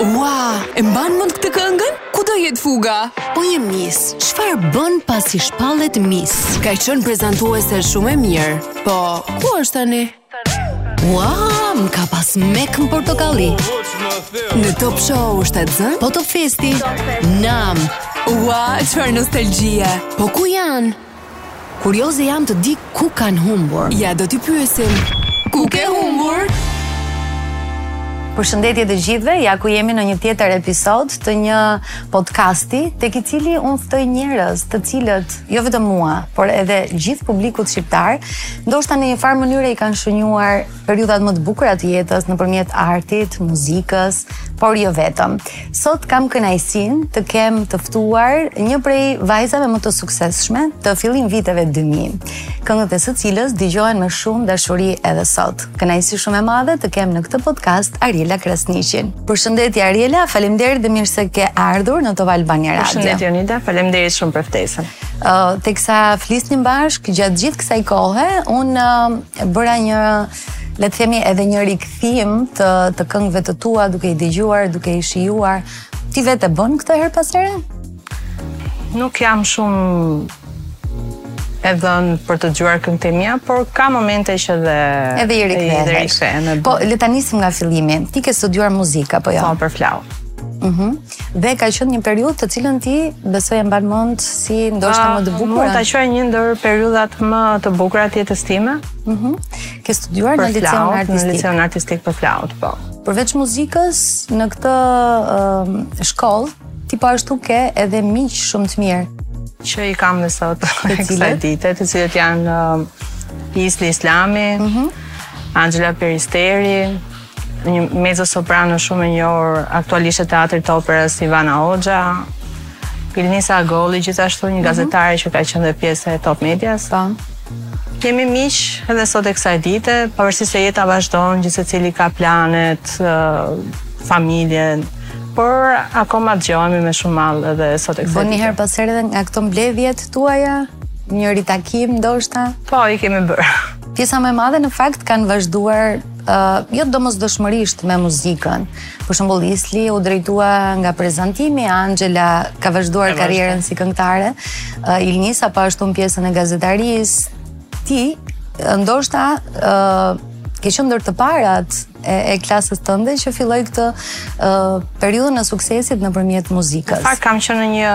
Ua, e mban mend këtë këngën? Ku do jetë fuga? Po një mis, çfarë bën pasi shpallet mis? Ka qenë prezantuese shumë e mirë. Po, ku është tani? Ua, më ka pas mekur Portokalli. Në Top Show është ajo zënë? Po Top Festi? Nam. Ua, çfarë nostalgjie. Po ku janë? Kurioze jam të di ku kanë humbur. Ja do t'i pyesim Ku ke humbur? Përshëndetje të gjithëve, ja ku jemi në një tjetër episod të një podcasti, tek i cili unë ftoj njerëz, të cilët jo vetëm mua, por edhe gjithë publikut shqiptar, ndoshta në një farë mënyre i kanë shenjuar periudhat më të bukura të jetës nëpërmjet artit, muzikës, por jo vetëm. Sot kam kënaqësinë të kem të ftuar një prej vajzave më të suksesshme të fillim viteve 2000, këngët e së cilës dëgjohen me shumë dashuri edhe sot. Kënaqësi shumë e madhe të kem në këtë podcast Ariela Krasniqin. Përshëndetje Ariela, faleminderit dhe mirë se ke ardhur në Top Albania Radio. Përshëndetje Nida, faleminderit shumë për ftesën. Uh, teksa flisnim bashkë gjatë gjithë kësaj kohe, unë uh, E bëra një le të themi edhe një rikthim të të këngëve të tua duke i dëgjuar, duke i shijuar. Ti vetë e bën këtë herë pas here? Nuk jam shumë e dhënë për të dëgjuar këngët e mia, por ka momente që dhe edhe i rikthehesh. Po, le ta nisim nga fillimi. Ti ke studiuar muzikë apo jo? Po, për flaut. Mhm. Mm Dhe ka qenë një periudhë të cilën ti besoj e mban mend si ndoshta ah, më e bukur. Mund ta quaj një ndër periudhat më të bukura të jetës time. Mhm. Mm Ke studiuar në liceun artistik. Në liceun artistik për flaut, po. Përveç muzikës në këtë uh, shkollë, ti po ashtu ke edhe miq shumë të mirë që i kam dhe sot e kësaj dite, të cilët janë uh, Isli Islami, mm -hmm. Anxhela Peristeri, Një mezzo soprano shumë e njohur aktualisht e teatrit të operës Ivana Hoxha. Ilnisa Agolli gjithashtu një mhm. gazetare mm -hmm. që ka qenë dhe pjesë e Top Medias. Po. Jemi miq edhe sot e kësaj dite, pavarësisht se jeta vazhdon, gjithsecili ka planet, familjen, por akoma dëgjohemi me shumë mall edhe sot e kësaj. Bëni herë pas herë nga këto mbledhjet tuaja, një ritakim ndoshta? Po, i kemi bërë. Pjesa më e madhe në fakt kanë vazhduar uh, jo domosdoshmërisht me muzikën. Për shembull, Isli u drejtua nga prezantimi, Anxhela ka vazhduar karrierën si këngëtare, uh, Ilnisa po ashtu në pjesën e gazetarisë. Ti ndoshta ë uh, ke qenë ndër të parat e, e klasës tënde që filloi këtë uh, periudhën e suksesit nëpërmjet muzikës. Fakt kam qenë në një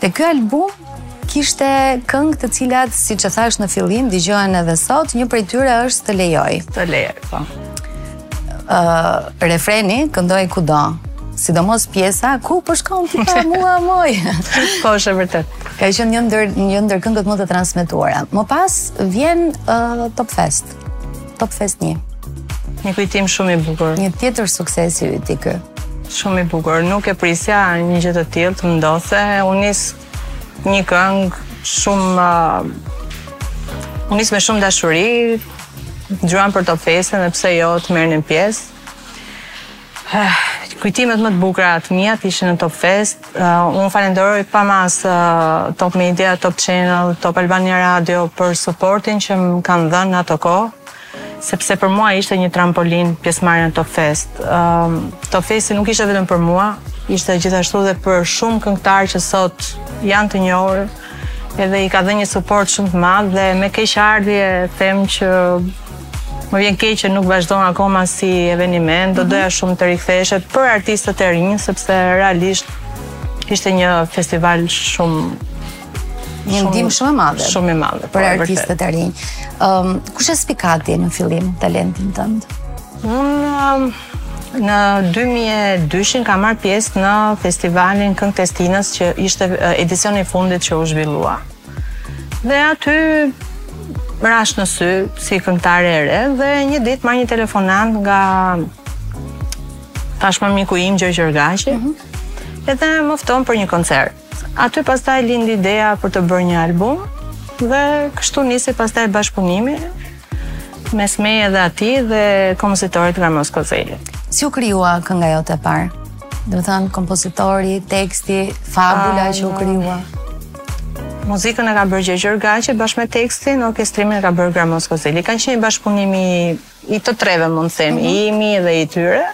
Te ky album kishte këngë të cilat, siç e thashë në fillim, dëgjohen edhe sot, një prej tyre është S'të lejoj. S'të lejoj, po. Uh, refreni, këndohej kudo, sidomos pjesa, ku po shkon ti pa mua moj. po, është e vërtetë. Ka qenë një ndër, një ndër këngët më të transmetuara. Më pas, vjen uh, Top Fest. Top Fest 1. Një kujtim shumë i bukur. Një tjetër sukses i yt i ky. Shumë i bukur. Nuk e prisja një gjë të tillë të ndodhte. U nis një këngë shumë uh, u nis me shumë dashuri. Gjuan për Top Festën dhe pse jo të merrnin pjesë. Kujtimet më të bukura të miat ishin në Top Fest. Uh, unë falenderoj pa masë uh, Top Media, Top Channel, Top Albania Radio për suportin që më kanë dhënë në ato kohë, sepse për mua ishte një trampolin pjesëmarrja në Top Fest. Uh, Top Festi nuk ishte vetëm për mua, ishte gjithashtu dhe për shumë këngëtarë që sot janë të njohur, edhe i ka dhënë një suport shumë të madh dhe me keqardhje them që Më vjen keq që nuk vazhdon akoma si eveniment, do mhm. doja shumë të rikthehej për artistët e rinj, sepse realisht ishte një festival shumë një ndihmë shumë e madhe. Shumë e madhe. Për po, artistët e rinj. Ëm, um, kush e spikati në fillim talentin tënd? Unë në 2002 kam marrë pjesë në festivalin Këngët e Stinës që ishte edicioni i fundit që u zhvillua. Dhe aty rashë në sy si këngëtare e re dhe një ditë marr një telefonatë nga tashmë miku im Gjergj Jorgaqi. Mm -hmm. Edhe më fton për një koncert. Aty pastaj lindi ideja për të bërë një album dhe kështu nisi pastaj bashkëpunimi mes meje dhe atij dhe kompozitorit Gramoz Kozeli. Si u krijua kënga jote e parë? Do të thënë kompozitori, teksti, fabula që u krijua. Muzikën e ka bërë Gjergj Jorgaqi bashkë me tekstin, orkestrimin e ka bërë Gramoz Kozeli. Ka qenë një bashkëpunim i i të treve, mund të them, mm -hmm. i imi dhe i tyre.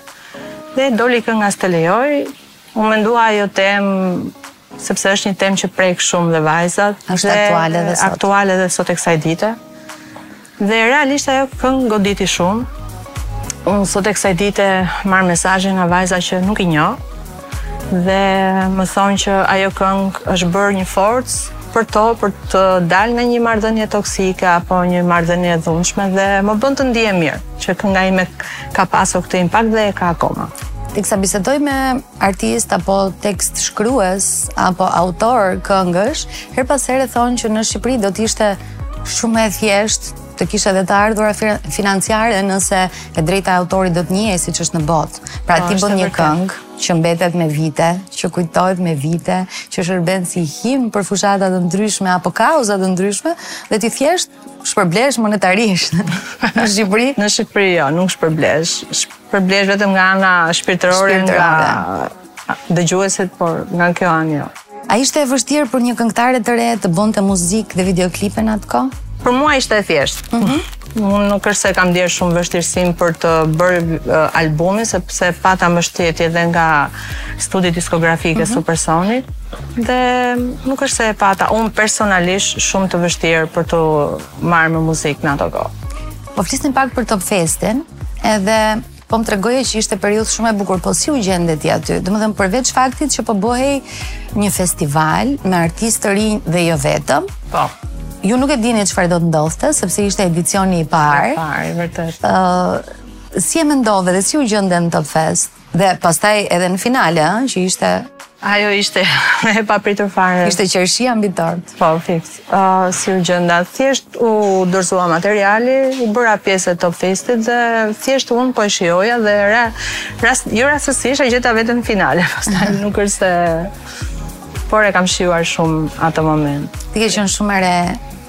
Dhe doli kënga S'të lejoj. U mendua ajo temë sepse është një temë që prek shumë dhe vajzat. Është aktuale dhe sot. Aktuale dhe sot e kësaj dite. Dhe realisht ajo këngë goditi shumë. Unë sot e kësaj dite marr mesazhe nga vajza që nuk i njoh dhe më thonë që ajo këngë është bërë një forcë për to për të dalë nga një marrëdhënie toksike apo një marrëdhënie e dhunshme dhe më bën të ndihem mirë që kënga ime ka pasur këtë impakt dhe e ka akoma. Teksa bisedoj me artist apo tekst shkrues apo autor këngësh, herë pas here thonë që në Shqipëri do të ishte shumë më e thjeshtë të kishe edhe të ardhura financiare nëse e drejta e autorit do të njihej siç është në botë. Pra po, ti bën një këngë që mbetet me vite, që kujtohet me vite, që shërben si himn për fushata të ndryshme apo kauza të ndryshme dhe ti thjesht shpërblesh monetarisht në Shqipëri? Në Shqipëri jo, nuk shpërblesh. Shpërblesh vetëm nga ana shpirtërore, nga dëgjuesit, por nga kjo anë jo. A ishte e vështirë për një këngëtare të re të bënte muzikë dhe videoklipe në atë kohë? Për mua ishte e thjeshtë. Mm -hmm. Unë nuk është se kam ndjerë shumë vështirësi për të bërë uh, albumin, sepse pata mështetje dhe nga studio diskografike mm -hmm. Supersonic. Dhe nuk është se e pata, unë personalisht shumë të vështirë për t'u marrë me muzikë në ato kohë. Po flisnim pak për Top Festin, edhe po më tregoje që ishte periudhë shumë e bukur, po si u gjende ti aty? Domethënë përveç faktit që po bëhej një festival me artistë të rinj dhe jo vetëm. Po. Ju nuk e dini çfarë do të ndodhte, sepse ishte edicioni i parë. I parë, vërtet. Ëh, uh, si e mendove dhe si u gjende në Top Fest? Dhe pastaj edhe në finale, ëh, që ishte Ajo ishte e papritur fare. Ishte qershia mbi tortë. Po, fiks. Ëh, uh, si u gjenda? Thjesht u dorëzua materiali, u bëra pjesë e Top Festit dhe thjesht unë po e shijoja dhe ra, rast, jo rastësisht e gjeta veten në finale. Pastaj nuk është se Por e kam shijuar shumë atë moment. Ti ke qenë shumë e re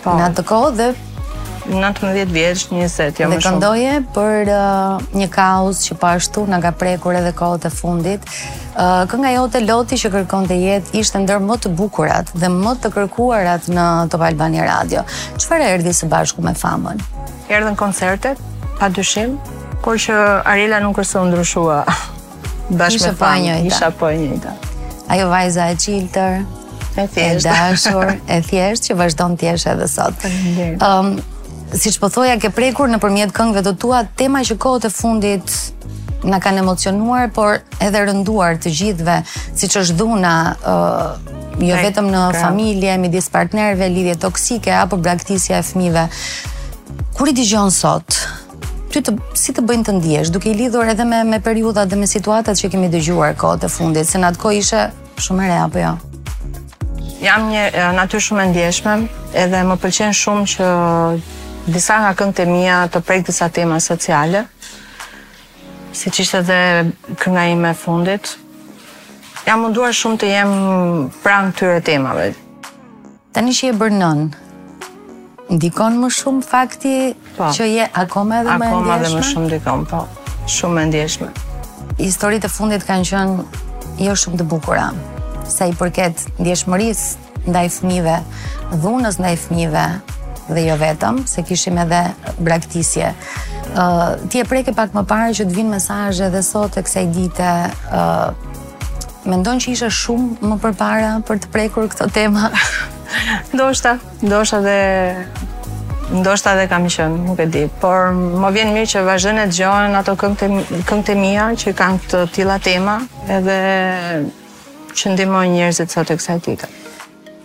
po. në atë kohë dhe 19 vjeç, 20, jo më shumë. Dhe këndoje për uh, një kauzë që po ashtu na ka prekur edhe kohët e fundit. Uh, kënga jote Loti që kërkon të jetë ishte ndër më të bukurat dhe më të kërkuarat në Top Albania Radio. Çfarë erdhi së bashku me famën? Erdhën koncertet, pa dyshim, por që Arela nuk është se ndryshoi. Bashkë me famën, isha po e njëjta. Ajo vajza e çiltër, e dashur, e thjeshtë që vazhdon të jesh edhe sot. Ëm, siç po thoja, ke prekur nëpërmjet këngëve të tua tema që kohët e fundit na kanë emocionuar, por edhe rënduar të gjithëve, siç është dhuna, ë uh, jo vetëm në pra. familje, midis partnerëve, lidhje toksike apo braktisja e fëmijëve. Kur i dëgjon sot ty si të bëjnë të ndihesh duke i lidhur edhe me me periudhat dhe me situatat që kemi dëgjuar kohët e fundit se në atë kohë ishe shumë e re apo jo jam një natyrë shumë e ndjeshme edhe më pëlqen shumë që disa nga këngët e mia të prek disa tema sociale siç ishte dhe kënga ime e fundit jam munduar shumë të jem pranë këtyre temave Tani që je bërë nënë, ndikon më shumë fakti, po, që je akoma edhe më e ndjeshme? Akoma edhe më shumë ndikon, po. Shumë e ndjeshme. Historitë e fundit kanë qenë jo shumë të bukura, sa i përket ndjeshmërisë ndaj fëmijëve, dhunës ndaj fëmijëve dhe jo vetëm, se kishim edhe braktisje. Uh, ti e preke pak më parë që të vijnë mesazhe edhe sot e kësaj dite, uh, Mendon që ishe shumë më përpara për të prekur këto tema? ndoshta, ndoshta dhe ndoshta dhe kam qenë, nuk e di, por më vjen mirë që vazhdojnë të dëgjohen ato këngët e mia që kanë të tilla tema, edhe që ndihmojnë njerëzit sot e kësaj dite.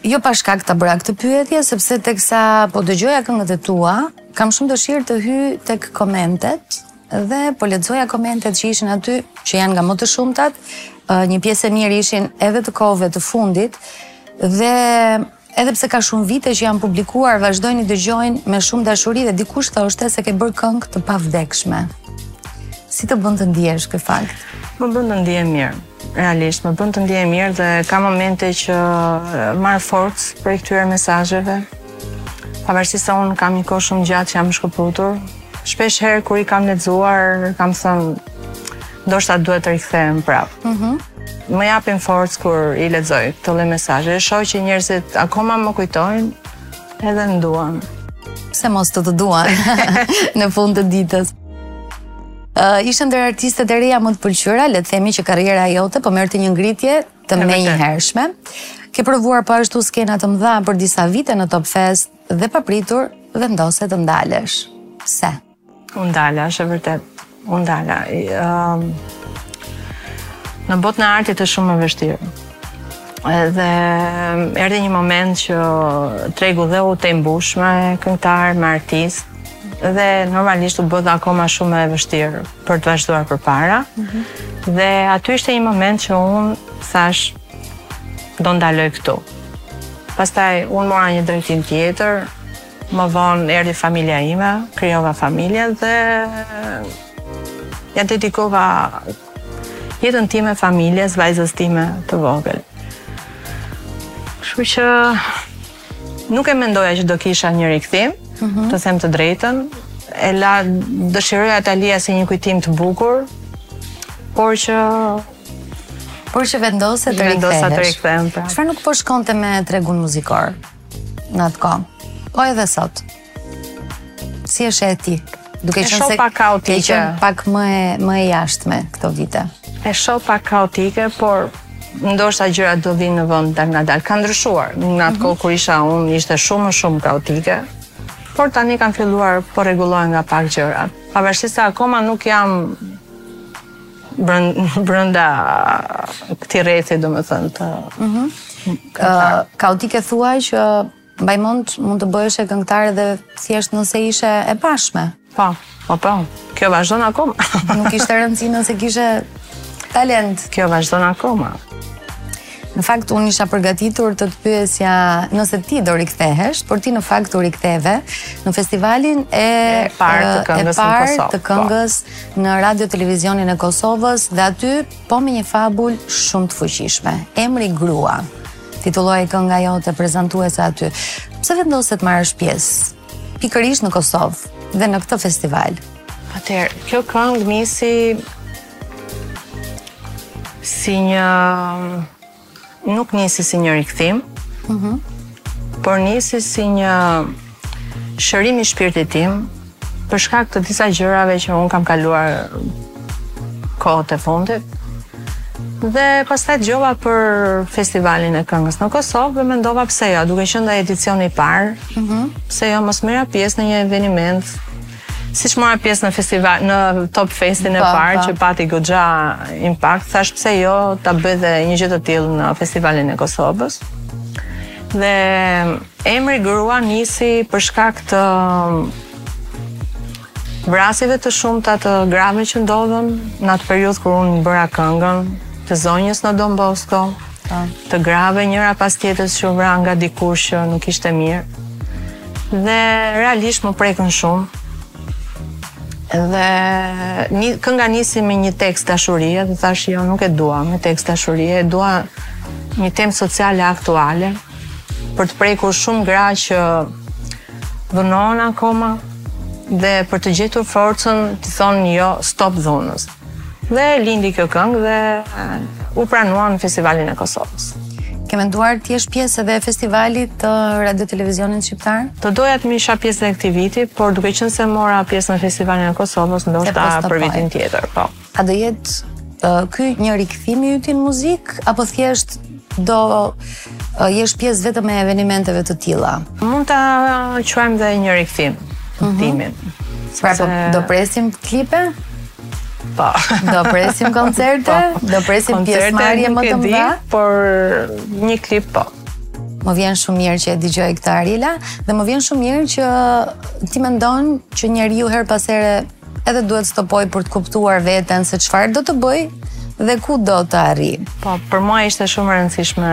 Jo pa shkak ta bëra këtë pyetje, sepse teksa po dëgjoja këngët e tua, kam shumë dëshirë të hyj tek komentet Dhe po lexoja komentet që ishin aty, që janë nga më të shumtat, një pjesë e mirë ishin edhe të kohëve të fundit dhe edhe pse ka shumë vite që janë publikuar, vazhdojnë i dëgjojnë me shumë dashuri dhe dikush thoshte se ke bërë këngë të pavdekshme. Si të bën të ndihesh ky fakt? Më bën të ndihem mirë. Realisht, më bën të ndihem mirë dhe ka momente që marr forcë prej këtyre mesazheve. Pavarësisht se unë kam një kohë shumë të gjatë që jam shkëputur, shpesh herë kur i kam lexuar, kam thënë ndoshta duhet të rikthehem prapë. Mhm. Mm më japin forcë kur i lexoj këto lloj mesazhe. Shoh që njerëzit akoma më kujtojnë edhe më duan. Pse mos të të duan në fund të ditës? Uh, ishe ndër artistet e reja më të pëlqyera, le të themi që karriera jote po merrte një ngritje të menjëhershme. Ke provuar po ashtu skena të mëdha për disa vite në Top Fest dhe papritur vendose të ndalesh. Pse? Unë ndala, është e vërtetë. Unë ndala. Ëm um, Në botën e artit është shumë e vështirë. Edhe erdhi një moment që tregu dhe u tejmbush me këngëtarë, me artistë dhe normalisht u bë dhe akoma shumë e vështirë për të vazhduar përpara mm -hmm. dhe aty ishte një moment që unë thashë do ndaloj këtu pastaj unë mora një drejtim tjetër më vonë erdhi familja ime, krijova familje dhe ia dedikova jetën time, familjes, vajzës time të vogël. Kështu që nuk e mendoja që do kisha një rikthim, mm -hmm. të them të drejtën. E la dëshiroja ta lija si një kujtim të bukur, por që por që vendose të rikthehesh. Vendosa të rikthehem. Pra. Çfarë nuk po shkonte me tregun muzikor në atë kohë? Po edhe sot. Si e sheh ti? Duke qenë se pak kaotike, që pak më e më e jashtme këto vite. E shoh pak kaotike, por ndoshta gjërat do vinë në vend dalngadal. Ka ndryshuar. Në atë mhm. kohë kur isha unë ishte shumë më shumë kaotike. Por tani kanë filluar po rregullohen nga pak gjërat. Pavarësisht se akoma nuk jam brenda këtij rrethi, domethënë të. Mhm. Kaotike thua që Mbaj mund, mund të bëheshe këngëtare dhe thjesht nëse ishe e pashme. Po, po, po. Kjo vazhdon akoma. Nuk kishte rëndësi nëse kishe talent. Kjo vazhdon akoma. Në fakt, unë isha përgatitur të të pyesja nëse ti do rikthehesh, por ti në fakt u riktheve në festivalin e, e parë të këngës, e parë në, të po. këngës po. në Radio Televizionin e Kosovës dhe aty po me një fabul shumë të fuqishme, emri grua. titullohej kënga jote prezantuese aty. Pse vendose të marrësh pjesë pikërisht në Kosovë dhe në këtë festival? Atëherë, kjo këngë nisi si një nuk nisi si një rikthim. Mhm. Mm por nisi si një Shërim i shpirtit tim për shkak të disa gjërave që un kam kaluar kohët e fundit. Dhe pastaj dëgjova për festivalin e këngës në Kosovë dhe mendova pse jo, duke qenë dhe edicioni i parë. Ëh. Mm -hmm. Pse jo mos merra pjesë në një eveniment siç mora pjesë në festival, në Top Festin e po, parë, po. që pati goxha impakt, thash pse jo ta bëj dhe një gjë të tillë në festivalin e Kosovës. Dhe Emri Grua nisi për shkak të vrasjeve të shumta të grave që ndodhën në atë periudhë kur unë bëra këngën të zonjës në Don Bosco, po. të grave njëra pas tjetrës që u vra nga dikush që nuk ishte mirë. Dhe realisht më prekën shumë. Dhe kënga nisi me një tekst dashurie, dhe thashë jo, nuk e dua me tekst dashurie, e dua një temë sociale aktuale. për të prekur shumë gra që dhunohen akoma dhe për të gjetur forcën t'i thonë jo stop dhunës. Dhe lindi kjo këngë dhe eh, u pranua në festivalin e Kosovës. Ke menduar të jesh pjesë edhe e festivalit të Radio Televizionit Shqiptar? Të doja të isha pjesë e këtij viti, por duke qenë se mora pjesë në festivalin e Kosovës, ndoshta për vitin tjetër, po. A do jetë uh, ky një rikthim i yti në muzikë apo thjesht do uh, jesh pjesë vetëm e evenimenteve të tilla? Mund ta quajmë dhe një rikthim mm -hmm. timin. Pra po, do presim klipe? Po. Do presim koncerte, po. do presim pjesëmarrje më të mëdha, por një klip po. Më vjen shumë mirë që e dëgjoj këtë Arila dhe më vjen shumë mirë që ti mendon që njeriu her pas here Edhe duhet të stopojë për të kuptuar veten se çfarë do të bëjë dhe ku do të arrijë. Po, për mua ishte shumë e rëndësishme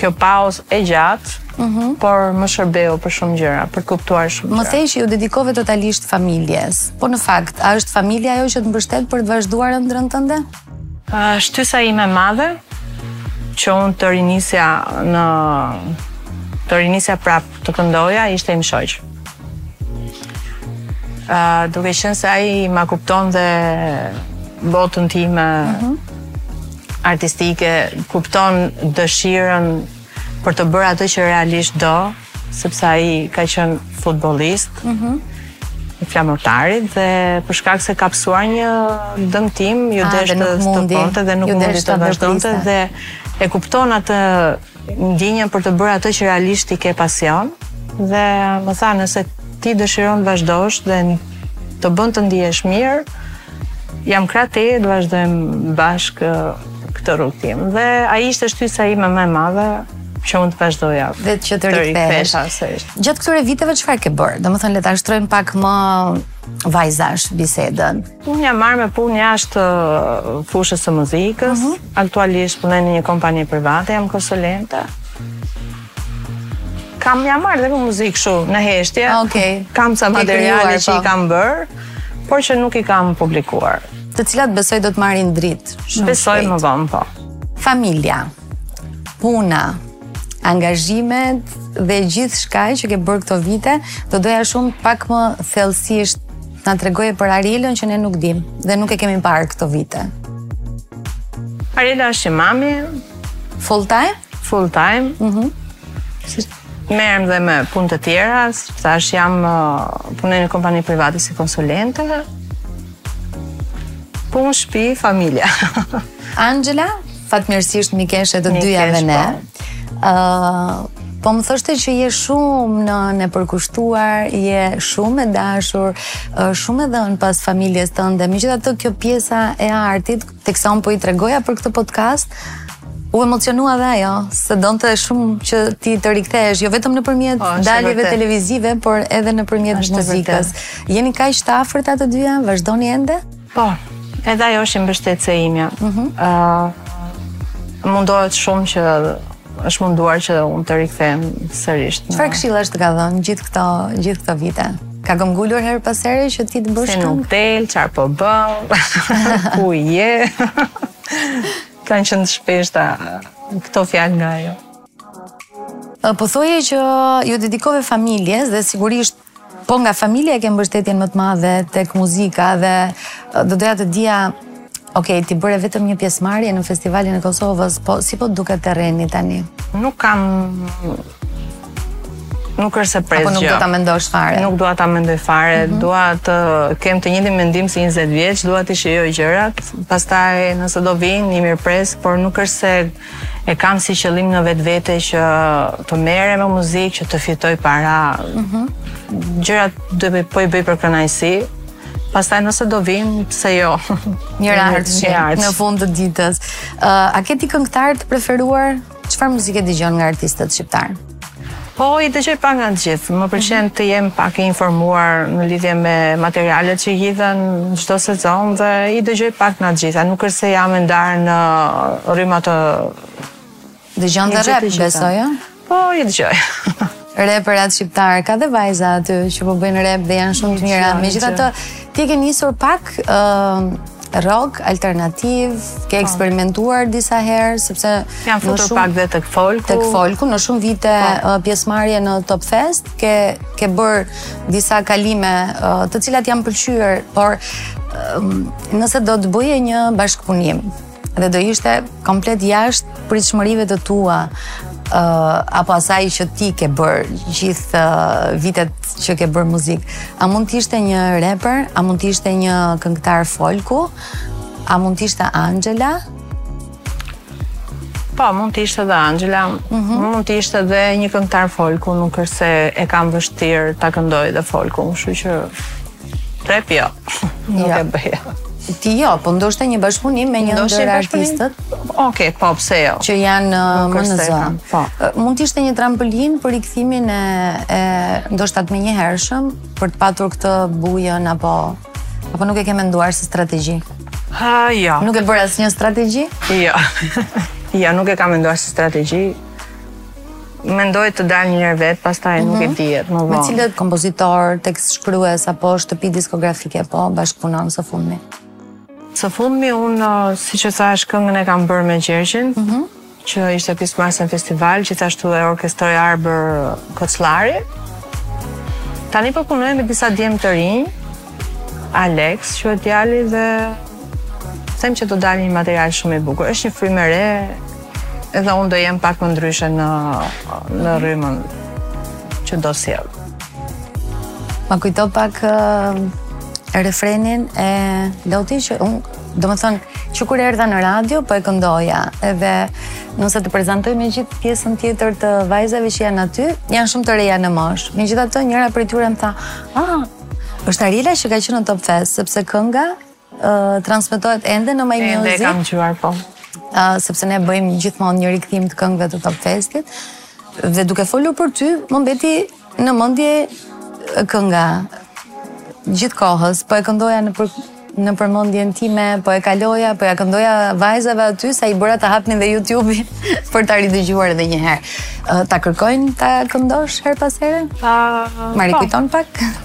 kjo pauzë e gjatë, mm -hmm. por më shërbeu për shumë gjëra, për të kuptuar shumë. Më the që iu dedikove totalisht familjes. Po në fakt, a është familja ajo që të mbështet për të vazhduar ëndrrën tënde? Uh, shtysa ime e madhe që unë të rinisja në të rinisja prapë Të këndoja ishte im shoq. Uh, duke qenë se ai ma kupton dhe botën time uh mhm. -huh artistike, kupton dëshirën për të bërë atë që realisht do, sepse ai ka qenë futbollist. Mhm. Mm i Flamurtarit dhe për shkak se ka pësuar një dëmtim, iu ah, desh të stoponte dhe nuk mundi të vazhdonte dhe e kupton atë Ndjenjën për të bërë atë që realisht ti ke pasion dhe më tha nëse ti dëshiron të vazhdosh dhe të bën të ndihesh mirë, jam krah teje të vazhdojmë bashkë këtë rrugëtim. Dhe ai ishte shtysa ime më e madhe që unë të vazhdoja. Dhe që të rikthehesh. Gjatë këtyre viteve çfarë ke bërë? Domethënë le ta shtrojmë pak më vajzash bisedën. Unë jam marrë me punë jashtë fushës së muzikës. Uh mhm. -huh. Aktualisht punoj në një kompani private, jam konsulente. Kam jam marrë dhe me muzikë shu në heshtje. Ah, okej. Okay. Kam ca materiale që i po. kam bërë, por që nuk i kam publikuar. Të cilat besoj do të marrin dritë. Besoj më vonë po. Familja. puna, angazhimet dhe gjithçka që ke bërë këto vite, do doja shumë pak më thellësisht të na tregoje për Arilën që ne nuk dimë dhe nuk e kemi parë këto vite. Arila është një mami. Full time? Full time. Mm -hmm. Merrem dhe me punë të tjera, siç thashë jam uh, punoj në një kompani private si konsulente. Punë, shpi, familja. Anxhela, Fatmirësisht mikesha të dyja dhe ne. Uh, Po më thoshte që je shumë nënë e përkushtuar, je shumë e dashur, shumë e dhënë pas familjes tënde. Megjithatë kjo pjesa e artit, teksa unë po i tregoja për këtë podcast, U emocionua dhe ajo, se donte shumë që ti të rikthehesh, jo vetëm nëpërmjet oh, daljeve televizive, por edhe nëpërmjet muzikës. Jeni kaq të afërta të dyja, vazhdoni ende? Po, edhe ajo është mbështetëse imja. Mhm. Mundohet shumë që është munduar që unë të rikthehem sërisht. Çfarë këshillash të ka dhënë gjithë këto, gjithë këto vite? Ka këmbëngulur herë pas herë që ti të bësh këngë? Pse nuk del, çfarë po bën, ku je? Kanë qenë të shpeshta këto fjalë nga ajo. Po thoje që iu dedikove familjes dhe sigurisht Po nga familja e ke mbështetjen më të madhe tek muzika dhe do doja të dija Ok, ti bëre vetëm një pjesëmarrje në festivalin e Kosovës, po si po duket terreni tani? Nuk kam nuk është se pres gjë. Apo nuk do ta mendosh fare. Nuk dua ta mendoj fare, mm -hmm. dua të kem të njëjtin mendim si 20 vjeç, dua t'i shijoj gjërat. Pastaj nëse do vijnë, i mirëpres, por nuk është se E kam si qëllim në vetvete që të merrem me muzikë, që të fitoj para. Mhm. Gjërat do të po i bëj për kënaqësi, pastaj nëse do vijnë, pse jo? Një art është në fund të ditës. Uh, a ke ti këngëtar të preferuar? Çfarë muzike dëgjon nga artistët shqiptarë? Po, i dëgjoj pak nga të gjithë. Më pëlqen mhm. të jem pak e informuar në lidhje me materialet që hidhen çdo sezon dhe i dëgjoj pak nga të gjitha. Nuk është se jam e ndarë në rrymat Dëgjon dhe rap, besoj, jo? Po, i dëgjoj. Reperat shqiptarë, ka dhe vajza aty që po bëjnë rap dhe janë shumë të mira. Megjithatë, Ti ke nisur pak ë rock alternativ, ke po. eksperimentuar disa herë sepse jam futur pak dhe tek folku. Tek folku në shumë vite po. pjesëmarrje në Top Fest, ke ke bërë disa kalime të cilat janë pëlqyer, por nëse do të bëje një bashkëpunim Dhe do ishte komplet jashtë pritshmërive të tua uh, apo asaj që ti ke bërë gjithë uh, vitet që ke bërë muzikë. A mund të ishte një rapper, a mund të ishte një këngëtar folku, a mund të ishte Anxhela? Po, mund të ishte dhe Anxhela, mm -hmm. mund të ishte dhe një këngëtar folku, nuk është se e kam vështirë ta këndoj dhe folku, kështu që Rep jo. Nuk e bëja. Ti jo, po ndoshta një bashkëpunim me një ndër artistët. Okej, okay, po pse jo? Që janë më në zë. Po. Mund të ishte një trampolin për rikthimin e e ndoshta të menjëhershëm për të patur këtë bujën apo apo nuk e ke menduar si strategji? Ha, jo. Nuk ke bërë asnjë strategji? Jo. jo, nuk e kam menduar si strategji. Mendoj të dal një herë vetë, pastaj nuk e mhm. dihet më vonë. Me cilët kompozitorë, tekstshkrues apo shtëpi diskografike po bashkëpunon së fundmi? Së fundmi unë, uh, siç e thashë, këngën e kam bërë me Gjergjin, mhm. që ishte pjesëmarrës në festival, gjithashtu e orkestroi Arbër uh, Koçllari. Tani po punoj me disa djem të rinj, Alex, quhet djali dhe them që do dalë një material shumë i bukur. Është një frymë e re, Edhe unë do jem pak më ndryshe në, në rrymën që do sjell. Ma kujto pak uh, refrenin e Loti që unë, domethënë, që kur erdha në radio, po e këndoja, edhe nëse të prezantoj me gjithë pjesën tjetër të vajzave që janë aty, janë shumë të reja në moshë. Megjithatë, njëra prej tyre më tha, ah, është Arila që ka qenë në Top Fest, sepse kënga transmetohet ende në My Music. Ende e kam dëgjuar po. sepse ne bëjmë gjithmonë një rikthim të këngëve të Top Festit. Dhe duke folur për ty, më mbeti në mendje kënga gjithë kohës, po e këndoja nëpër nëpër mendjen time, po e kaloja, po ia këndoja vajzave aty sa i bëra ta hapnin dhe YouTube-in për ta ridëgjuar edhe një herë. Ta kërkojnë ta këndosh herë pas here? Pa. Ma rikujton po. pak?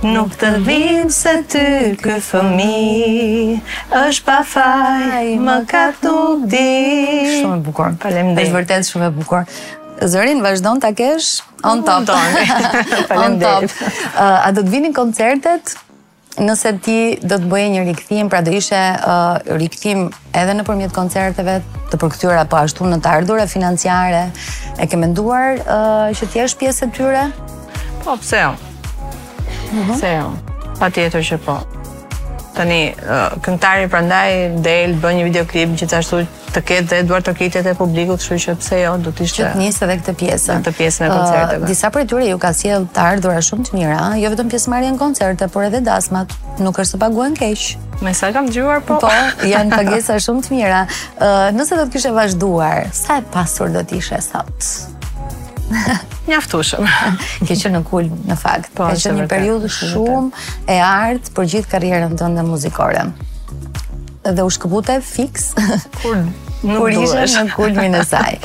Nuk të vim se ty kë fëmi është pa faj Më ka të nuk di Shumë e bukur Falem dhe është vërtet shumë e bukur Zërin vazhdon ta kesh On top On top A do të vinin koncertet Nëse ti do të bëje një rikthim Pra do ishe uh, rikthim edhe nëpërmjet koncerteve të përkthyera po ashtu në të ardhura financiare, e ke menduar uh, që të jesh pjesë e tyre? Po pse jo? Mm -hmm. Pse jo? Patjetër që po. Tani uh, këngëtari prandaj del bën një videoklip gjithashtu të ketë dhe duartrokitjet e publikut, kështu që pse jo, do të ishte. Që të nisë edhe këtë pjesë. Këtë pjesën e koncerteve. Uh, disa prej tyre u ka sjellë të ardhura shumë të mira, jo vetëm pjesëmarrja në koncerte, por edhe dasmat. Nuk është se paguhen keq. Me sa kam dëgjuar po. Po, janë pagesa shumë të mira. Ë, uh, nëse do të kishe vazhduar, sa e pasur do të ishe sot? Mjaftueshëm. Ke qenë në kulm në fakt. Po, Ka qenë një periudhë shumë e artë për gjithë karrierën tënde muzikore. Dhe u shkëpute fiks kur nuk kur ishe në kulmin e saj.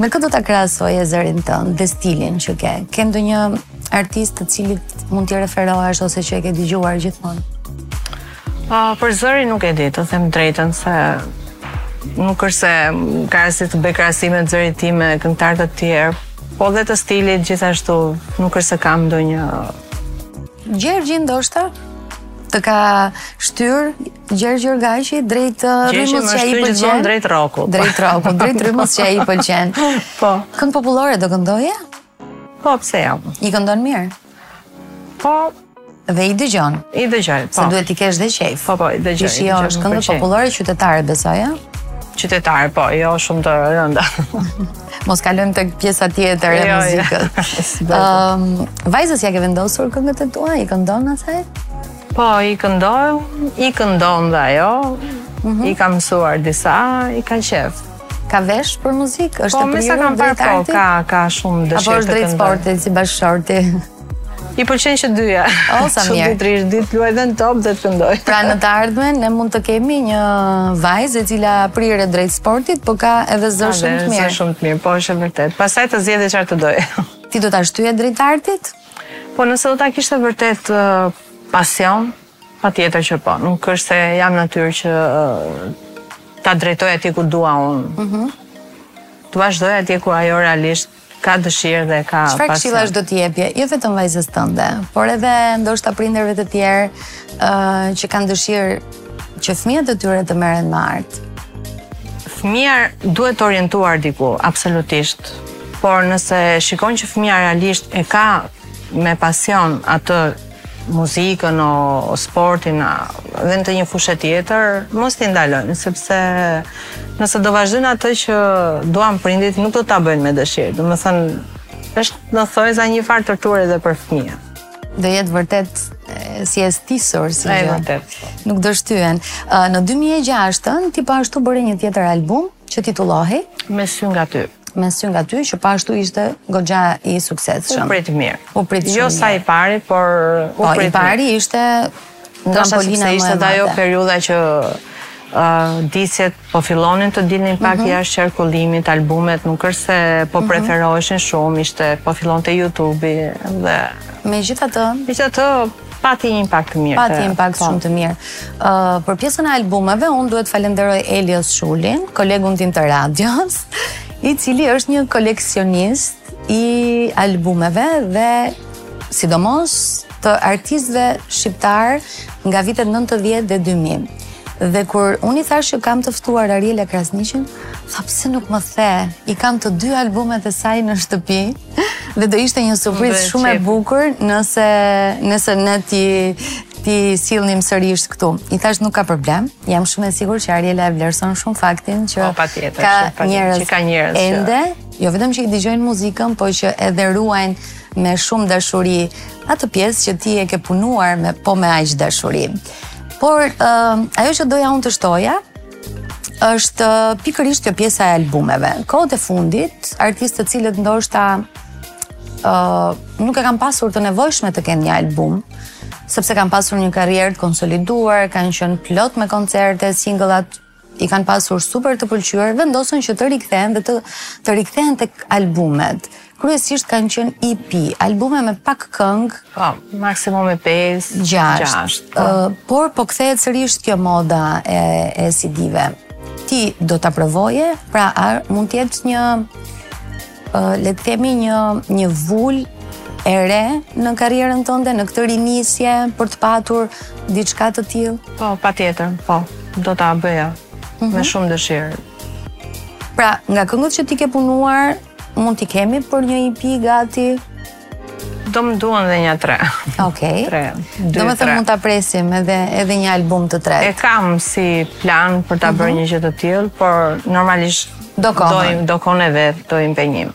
Me kë do ta krahasoje zërin tënd dhe stilin që ke. Ke ndonjë artist të cilit mund t'i referohesh ose që e ke dëgjuar gjithmonë? Pa, uh, për zërin nuk e di, të them drejtën se nuk është se ka si të bëj krahasime të zërit tim me këngëtar të tjerë, po dhe të stilit gjithashtu, nuk është se kam ndonjë Gjergji ndoshta të ka shtyrë Gjergj Jorgaqi drejt uh, rrymës që ai pëlqen. Drejt rrokut. Drejt rokut, drejt rrymës që ai pëlqen. Po. Këngë popullore do këndoje? Po, pse jo? I këndon mirë. Po, dhe i dëgjon. I dëgjoj, po. Se duhet t'i kesh dhe qejf. Po, po, i dëgjoj. Kështu, jo, këngë popullore qytetare, besoj, a? Qytetare, po, jo shumë të rënda. Mos kalojmë te pjesa tjetër e jo, jo. muzikës. Ehm, vajzës ia ke vendosur këngët e tua, i këndon asaj? Po, i këndoj, i këndon dhe ajo, mhm. i ka mësuar disa, i ka qejf. Ka vesh për muzikë, është po, e prirur drejt po, artit? Po, ka, ka shumë dëshirë të këndojë. Apo është drejt sportit, si bashkëshorti? I pëlqen të dyja. O, sa mirë. Çdo ditë rri, do të luajë dhe me top dhe të këndojë. Pra në të ardhmen, ne mund të kemi një vajzë e cila priret drejt sportit, po ka edhe zë shumë të mirë. Zë shumë të mirë, po është e vërtetë. Pastaj të zgjedhë çfarë të dojë. Ti do ta shtyje drejt artit? Po nëse do të kishte vërtet pasion, Patjetër që po, nuk është se jam natyrë që ta drejtoj atje ku dua unë. Ëh. Mhm. Të vazhdojë atje ku ajo realisht ka dëshirë dhe ka pasion. Çfarë këshillash do t'i jepje, jo vetëm vajzës tënde, por edhe ndoshta prindërve të tjerë ë që kanë dëshirë që fëmijët e tyre të merren me art. Fëmija duhet orientuar diku, absolutisht. Por nëse shikon që fëmija realisht e ka me pasion atë muzikën o sportin dhe ndonjë fushe tjetër, mos t'i ndalojnë, sepse nëse do vazhdojnë atë që duan prindërit, nuk do ta bëjnë me dëshirë. Domethënë, është në thonjëza një farë torture edhe për fëmijën. Do jetë vërtet si e stisur, si e vërtetë. Nuk do shtyhen. Në 2006, ti pa po ashtu bëre një tjetër album, që titullohej? Me sy nga ty. Me sy nga ty që po ashtu ishte goxha i suksesshëm. U prit mirë. U prit shumë mirë. Jo sa i pari, por u po, prit. Po i pari ishte trampolina më e madhe. Ishte ajo periudha që uh, disqet po fillonin të dilnin pak mhm. jashtë qarkullimit, albumet nuk është se po mhm. preferoheshin shumë, ishte po fillonte YouTube-i dhe megjithatë, megjithatë Pati një impakt të mirë. Pati impakt po. shumë të mirë. Uh, për pjesën e albumeve, unë duhet të falënderoj Elios Shulin, kolegun tim të radios, i cili është një koleksionist i albumeve dhe sidomos të artistëve shqiptarë nga vitet 90 dhe 2000. Dhe kur unë i thashë që kam të ftuar Ariela Krasniqin, tha pse nuk më the, i kam të dy albumet e saj në shtëpi, Dhe do ishte një surprizë shumë e bukur nëse nëse ne t'i t'i sillnim sërish këtu. I thashë nuk ka problem. Jam shumë e sigurt që Ariela e vlerëson shumë faktin që po, ka njerëz që ka njerëz ende, jo vetëm që i dëgjojnë muzikën, por që edhe ruajnë me shumë dashuri atë pjesë që ti e ke punuar me po me aq dashuri. Por uh, ajo që doja unë të shtoja është uh, pikërisht kjo pjesa e albumeve. Kohët e fundit, artistë të cilët ndoshta ë uh, nuk e kanë pasur të nevojshme të kenë një album, sepse kanë pasur një karrierë të konsoliduar, kanë qenë plot me koncerte, singllat i kanë pasur super të pëlqyer, vendosën që të rikthehen dhe të të rikthehen tek albumet. Kryesisht kanë qenë EP, albume me pak këngë. Po, maksimumi 5, 6. Por po kthehet sërish kjo moda e e CD-ve. Ti do ta provoje, pra a mund të jetë një le të themi një një vulë e re në karrierën tënde, në këtë rinisje për të patur diçka të tillë? Po, patjetër, po. Do ta bëja mhm me shumë dëshirë. Pra, nga këngët që ti ke punuar, Mund t'i kemi për një EP gati? Do më duhen dhe nja tre. Okej. Tre. Domethënë mund ta presim edhe, edhe një album të tretë. E kam si plan për ta bërë mhm. një gjë të tillë, por normalisht do kohën. Do kohën e vet, do impenjim.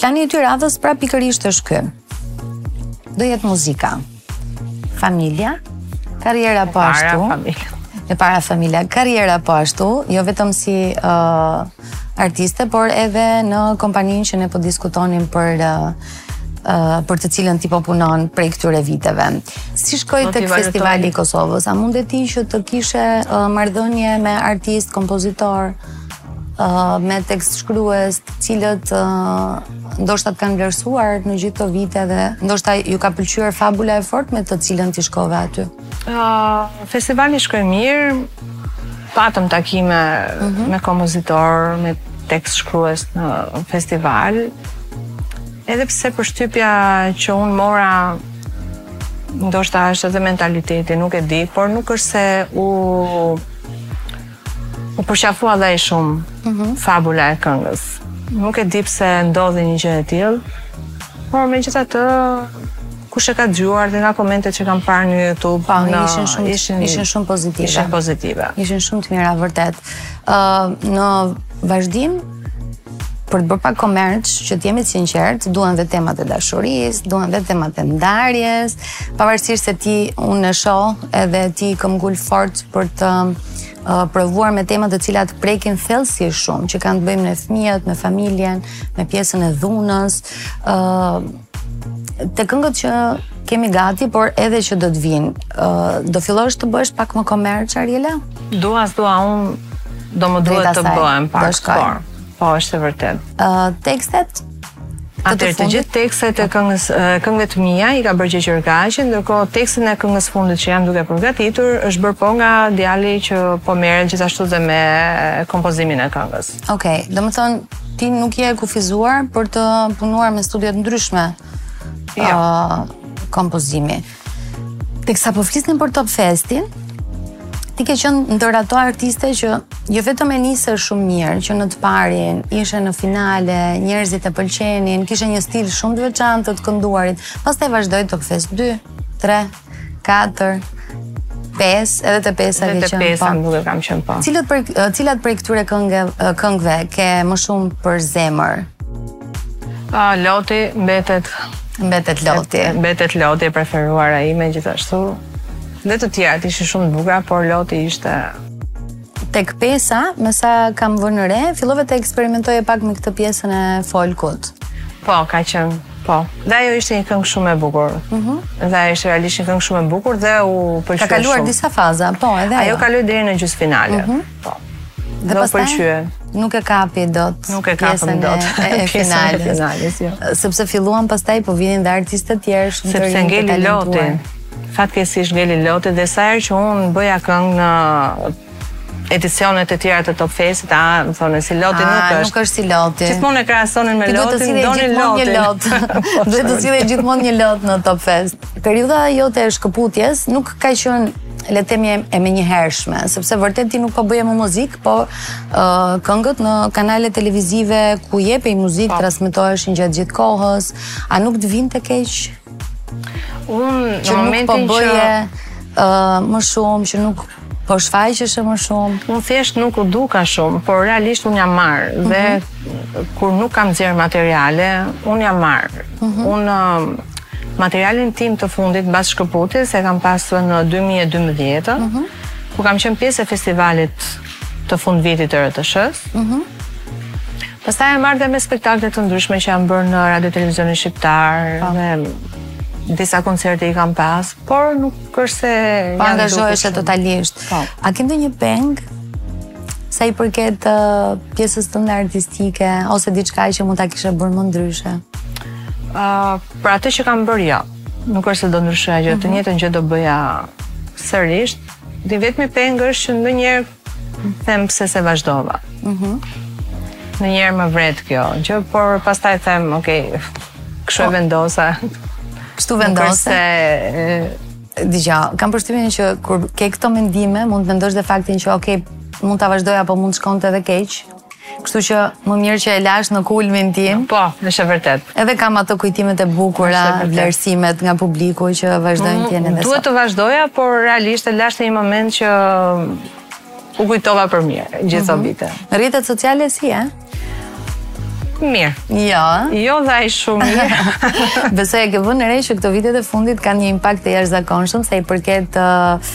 Plani yt i radhës pra pikërisht është ky. Do jetë muzika. Familja, karriera po ashtu. E para familja, karriera po ashtu, jo vetëm si uh, artiste, por edhe në kompaninë që ne po diskutonim për uh, për të cilën ti po punon prej këtyre viteve. Si shkove tek festivali i Kosovës? A munde ti që të kishe uh, marrëdhënie me artistë, kompozitorë? me tekstshkrues të cilët ndoshta të kanë vlerësuar në gjithë këto vite dhe ndoshta u ka pëlqyer fabula e fortë me të cilën ti shkove aty. Ë uh, festivali shkoi mirë. Patëm takime mhm me kompozitorë, me tekstshkrues në festival. Edhe pse përshtypja që unë mora ndoshta është edhe mentaliteti, nuk e di, por nuk është se u U përqafua dhe aq shumë mhm. fabula e këngës. Nuk e di pse ndodhi një gjë e tillë, por megjithatë kush e ka dëgjuar dhe nga komentet që kam parë në YouTube, pa, po, në, ishin shumë ishin, ishin shumë pozitive. Ishin pozitive. Ishin shumë të mira vërtet. Ë uh, në vazhdim Për të bërë pak komerç, që të jemi të sinqertë, duan dhe temat e dashurisë, duan dhe temat e ndarjes, pavarësisht se ti unë e shoh edhe ti këmbëngul fort për të uh, provuar me tema të cilat prekin thellësi shumë, që kanë të bëjnë me fëmijët, me familjen, me pjesën e dhunës, uh, Te këngët që kemi gati, por edhe që do të vinë, uh, do fillosh të bësh pak më komerc, Ariela? Dua, s'dua, do më duhet të bëhem pak. Po, është e vërtetë. Uh, tekstet? Atëherë të, të gjithë tekstet e këngës, këngëve të mia i ka bërë Gjergj Kaçi, ndërkohë tekstin e këngës së fundit që jam duke përgatitur, është bërë po nga djali që po merret gjithashtu dhe me kompozimin e këngës. Okej, okay, domethën ti nuk je e kufizuar për të punuar me studio të ndryshme. Jo. Ja. Uh, kompozimi. Teksa po flisnim për Top Festin, ti ke qenë ndër ato artiste që jo vetëm e nise shumë mirë, që në të parin ishe në finale, njerëzit e pëlqenin, kishe një stil shumë të veçantë të të kënduarit. Pastaj vazhdoi Top Fest 2, 3. 4 5 edhe te 5-sa ke qenë po nuk e kam qenë po cilën prej cilën prej këtyre këngë këngëve ke më shumë për zemër a loti mbetet mbetet loti mbetet loti e preferuara ime gjithashtu dhe të tjerat ishin shumë të bukura por loti ishte Tek pesa, me sa kam vënë re, fillove të eksperimentoje pak me këtë pjesën e folkut. Po, ka qenë, po. Dhe ajo ishte një këngë shumë e bukur. Mm -hmm. Dhe ajo ishte realisht një këngë shumë e bukur dhe u pëlqeu shumë. Ka kaluar disa faza, po, edhe ajo. Ajo kaloi deri në gjysmëfinale. Mm -hmm. Po. Dhe, dhe pastaj, pëlqye. Nuk e kapi dot. Nuk e kapi dot. E, e finales. finales jo. Sepse filluan pastaj po vinin dhe artistë të tjerë shumë të rinj. Sepse ngeli loti. Fatkeqësisht ngeli loti dhe sa herë që unë bëja këngë në edicionet e tjera të Top Festit, a, më thoshin si loti nuk është. Nuk është si loti. Gjithmonë e krahasonin me lotin, donin lotin. Një lot. Duhet të sillej gjithmonë një lot në Top Fest. Periudha jote e shkëputjes nuk ka qenë le të themi e menjëhershme, sepse vërtet ti nuk po bëje më muzikë, po uh, këngët në kanale televizive ku jepej muzikë po. transmetoheshin gjatë gjithë kohës, a nuk të vinte keq? Unë në momentin që nuk po bëje më shumë, që nuk po shfaqeshe më shumë. Unë thjesht nuk u duka shumë, por realisht unë jam marr mm -hmm. dhe mhm. kur nuk kam nxjerr materiale, unë jam marr. Mm -hmm. Unë materialin tim të fundit mbas shkëputjes e kam pasur në 2012. Mm -hmm. Ku kam qenë pjesë e festivalit të fund vitit të rëtëshës. Mm -hmm. Pastaj jam marrë dhe me spektakle të ndryshme që janë bërë në radio televizionin shqiptar, pa. Po. dhe disa koncerte i kam pas, por nuk është se janë duke. angazhohesh totalisht. Pa. Po. A ke ndonjë peng sa i përket uh, pjesës tënde artistike ose diçka që mund ta kishe bërë më ndryshe? Uh, për atë që kam bërë jo. Nuk është se do ndryshoja gjë, mm -hmm. të mhm. njëjtën gjë do bëja sërish. I vetmi peng është që ndonjëherë them pse s'e vazhdova. Mhm. Mm ndonjëherë më vret kjo gjë, por pastaj them, ok, kështu e po. vendosa. Kështu vendose. S'e di,, kam përshtypjen që kur ke këto mendime, mund të mendosh dhe faktin që ok, mund ta vazhdoja po mund të shkonte edhe keq, Kështu që më mirë që e lashë në kulmin tim. Po, është e vërtetë. Edhe kam ato kujtimet e bukura, vlerësimet nga publiku që vazhdojnë të jenë dhe mm, sot. Duhet të vazhdoja, por realisht e lashë në një moment që u kujtova për mirë, gjithë këto mhm. vite. Në rrjetet sociale si je? Mirë. Jo. Jo dhe aq shumë mirë. Besoj e ke vënë re që këto vitet e fundit kanë një impakt të jashtëzakonshëm, sa i përket uh,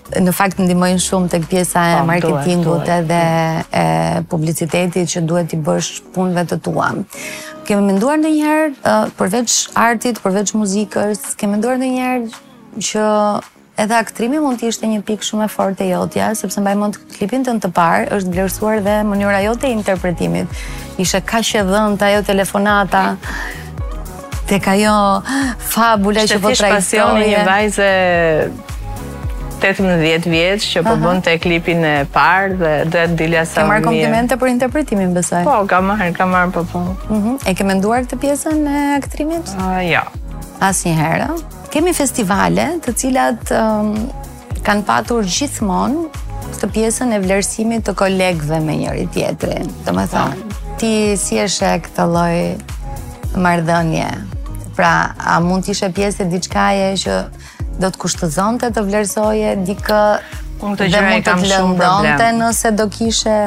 Në fakt ndihmojnë shumë tek pjesa e po, marketingut edhe e publicitetit që duhet t'i bësh punëve të tua. Ke menduar ndonjëherë përveç artit, përveç muzikës, ke menduar ndonjëherë që edhe aktrimi mund të ishte një pikë shumë e fortë e jotja, sepse mbaj mend Klipin tënd të parë është vlerësuar dhe mënyra jote e interpretimit. Ishte kaq e ndjerë ajo telefonata tek ajo fabula që po trajtoje. Ishte një vajze 18 vjeç që po bënte klipin e parë dhe do të dilja sa më mirë. Ke marrë komplimente për interpretimin besoj. Po, kam marrë, kam marrë po po. Mhm. E ke menduar këtë pjesën e aktrimit? Ah, jo. Asnjëherë. Kemi festivale të cilat kanë patur gjithmonë këtë pjesën e vlerësimit të kolegëve me njëri-tjetrin. Domethënë, po. ti si e sheh këtë lloj marrëdhënie? Pra, a mund të ishe pjesë e diçkaje që do të të kushtëzonte të vlerësoje dikë Unë këto gjëra i kam shumë problem. Dhe mund të të lëndonte nëse do kishe...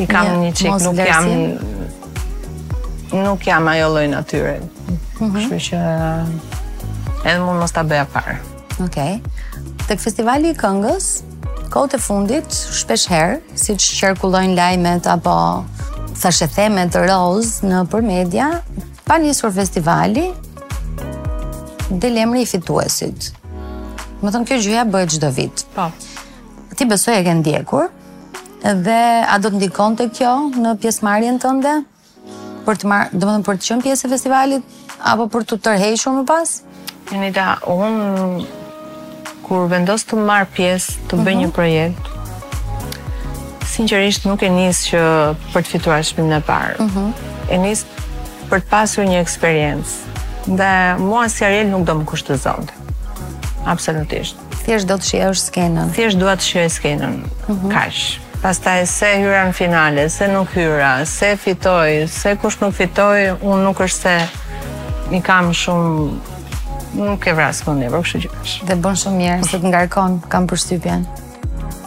I kam një, një çik, nuk jam... Nuk jam ajo lloj natyre. Mm -hmm. Kështu që... Edhe mund mos ta bëja fare. Ok. Tek festivali i këngës, kohët e fundit, shpeshherë, siç qarkullojnë lajmet apo thashethemet rozë nëpër media, pa nisur festivali, del emri i fituesit. Domethënë, kjo gjëja bëhet çdo vit. Po. Ti besoj e ke ndjekur, dhe a do të ndikonte kjo në pjesëmarrjen tënde? Për të marrë, domethënë, për të qenë pjesë e festivalit, apo për t'u tërhequr më pas? Enida, unë, kur vendos të marr pjesë, të bëj mhm. një projekt, sinqerisht nuk e nis që për të fituar çmimin e parë. Mhm. E nis për të pasur një eksperiencë. Dhe mua si Ariel nuk do më kushtëzonte. Absolutisht. Thjesht do të shijoj skenën. Thjesht dua të shijoj skenën. Mhm. Kaq. Pastaj se hyra në finale, se nuk hyra, se fitoi, se kush nuk fitoi, unë nuk është se i kam shumë nuk e vras mendjen, kështu që është. Dhe bën shumë mirë, se të ngarkon, kam përshtypjen.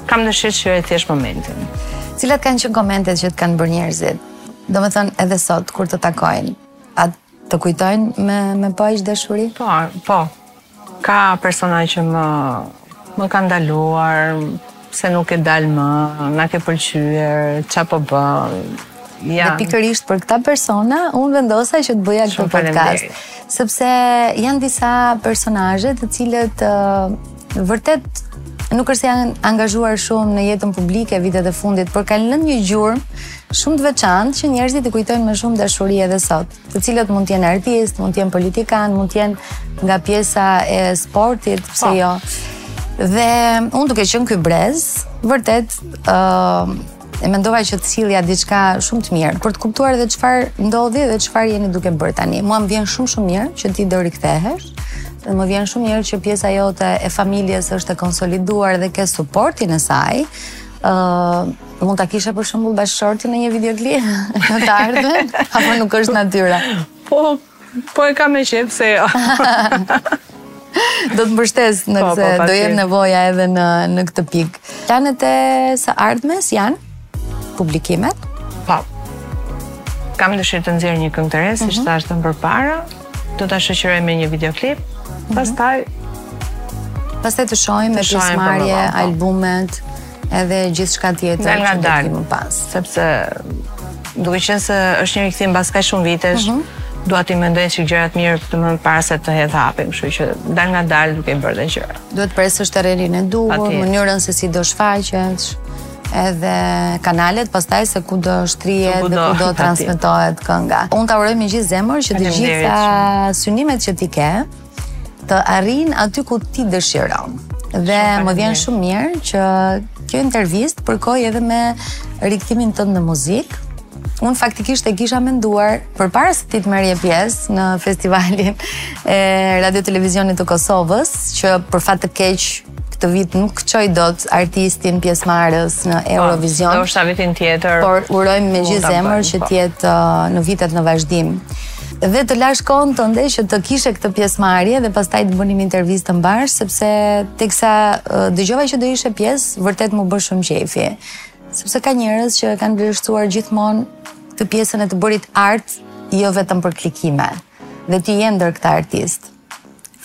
Kam dëshirë të shijoj thjesht momentin. Cilat kanë qenë komentet që të kanë bërë njerëzit? Domethënë edhe sot, kur të takojnë, a të të kujtojnë me, me pa po ish dashuri? Po, po, Ka persona që më më kanë ndaluar pse nuk ke dalë më, na ke pëlqyer, ça po bën. Ja. Dhe pikërisht për këta persona, unë vendosa që të bëja këtë podcast. Sepse janë disa personazhe të cilët uh, vërtet nuk është se janë angazhuar shumë në jetën publike vitet e fundit, por kanë lënë një gjurmë shumë të veçantë që njerëzit i kujtojnë me shumë dashuri edhe sot. të cilët mund të jenë artistë, mund të jenë politikanë, mund të jenë nga pjesa e sportit, pse po. Po. jo. Dhe unë duke qenë ky brez, vërtet ë uh, e mendova që të sillja diçka shumë të mirë për të kuptuar edhe çfarë ndodhi dhe çfarë jeni duke bërë tani. Mua më vjen shumë shumë mirë që ti do rikthehesh. Dhe më vjen shumë mirë që pjesa jote e familjes është e konsoliduar dhe ke suportin e saj. ë uh, Mund ta kishe për shembull bashkëshortin në një videoklip në të ardhmen, apo nuk është natyra? Po, po e kam me qejf pse jo. do të mbështes po, nëse po, do jetë nevoja edhe në në këtë pikë. Planet e së ardhmes janë publikimet? Po. Kam dëshirë të nxjerr një këngë të re, siç mm -hmm. thashë më përpara, Do ta shoqëroj me një videoklip. Mhm. Pastaj pastaj të shohim me pjesëmarrje, po. albumet, edhe gjithçka tjetër që do të kemi pas, sepse duke qenë se është një rikthim pas kaq shumë vitesh, mm -hmm. dua t'i mendoj gjërat mirë më para se të hedh hapin, kështu që dalëngadalë duke bërë dhe gjëra. Duhet të presësh terrenin e duhur, mënyrën se si do shfaqesh. edhe kanalet pastaj se ku do shtrihet dhe ku do transmetohet kënga. Unë ta uroj me gjithë zemër që të gjitha synimet që ti ke të arrijnë aty ku ti dëshiron. Dhe më vjen shumë mirë që kjo intervistë përkoi edhe me rikthimin tënd në muzikë. Unë faktikisht e kisha menduar përpara se ti të merrje pjesë në festivalin e Radio Televizionit të Kosovës, që për fat të keq këtë vit nuk çoi dot artistin pjesëmarrës në po, Eurovision. Ndoshta vitin tjetër. Por urojmë me gjithë zemër që po. të jetë uh, në vitet në vazhdim. Dhe të lash kohën tënde që të kishe këtë pjesëmarrje dhe pastaj të bënim intervistën bashkë sepse teksa uh, dëgjova që do ishe pjesë, vërtet m'u bë shumë qejfi. Sepse ka njerëz që kanë vlerësuar gjithmonë këtë pjesën e të bërit art, jo vetëm për klikime. Dhe ti je ndër këta artistë.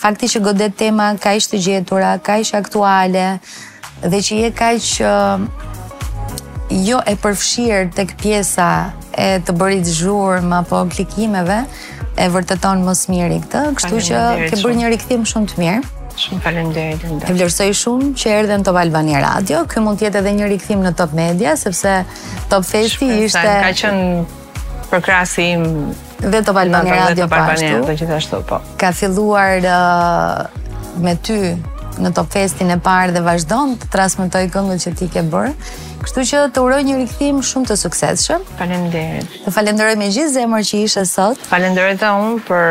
Fakti që godet tema kaq të gjetura, kaq aktuale dhe që je kaq jo e përfshirë tek pjesa e të bërit zhurmë apo klikimeve e vërteton më së miri këtë, kështu që ke bërë një rikthim shumë të mirë. Shumë faleminderit Linda. E vlerësoj shumë që erdhe në Top Albania Radio. Ky mund të jetë edhe një rikthim në Top Media sepse Top Festi ishte ka qenë përkrahësi im Dhe Top Albania Radio Top Albania Radio gjithashtu po. Ka filluar uh, me ty në Top Festin e parë dhe vazhdon të transmetojë këngët që ti ke bërë. Kështu që të uroj një rikthim shumë të suksesshëm. Faleminderit. Të falenderoj me gjithë zemër që ishe sot. Falenderoj dhe unë për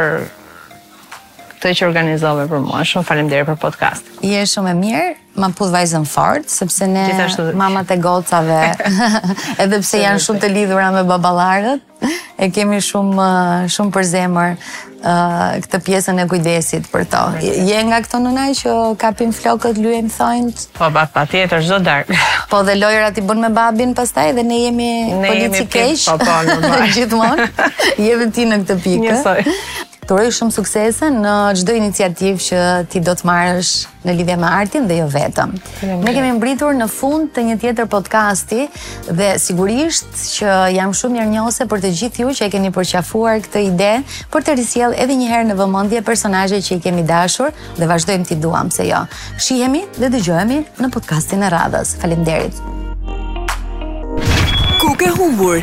këtë që organizove për mua. Shumë faleminderit për podcast. Je shumë e mirë. Ma puth vajzën fort, sepse ne mamatë e gocave, edhe pse janë shumë të lidhura me babalarët, e kemi shumë shumë përzemër këtë pjesën e kujdesit për to. Je nga këto nëna që kapin flokët, lyejnë thonjtë. Po pra patjetër çdo darkë. Po dhe lojërat i bën me babin pastaj dhe ne jemi polici keq. Po po, gjithmonë. Je dhe ti në këtë pikë. Njësoj. Të uroj shumë suksese në çdo iniciativë që ti do të marrësh në lidhje me artin dhe jo vetëm. Ne kemi mbërritur në fund të një tjetër podcasti dhe sigurisht që jam shumë mirënjohëse për të gjithë ju që e keni përqafuar këtë ide për të risjellë edhe një herë në vëmendje personazhe që i kemi dashur dhe vazhdojmë t'i duam se jo. Shihemi dhe dëgjohemi në podcastin e radhës. Faleminderit. Ku ke humbur.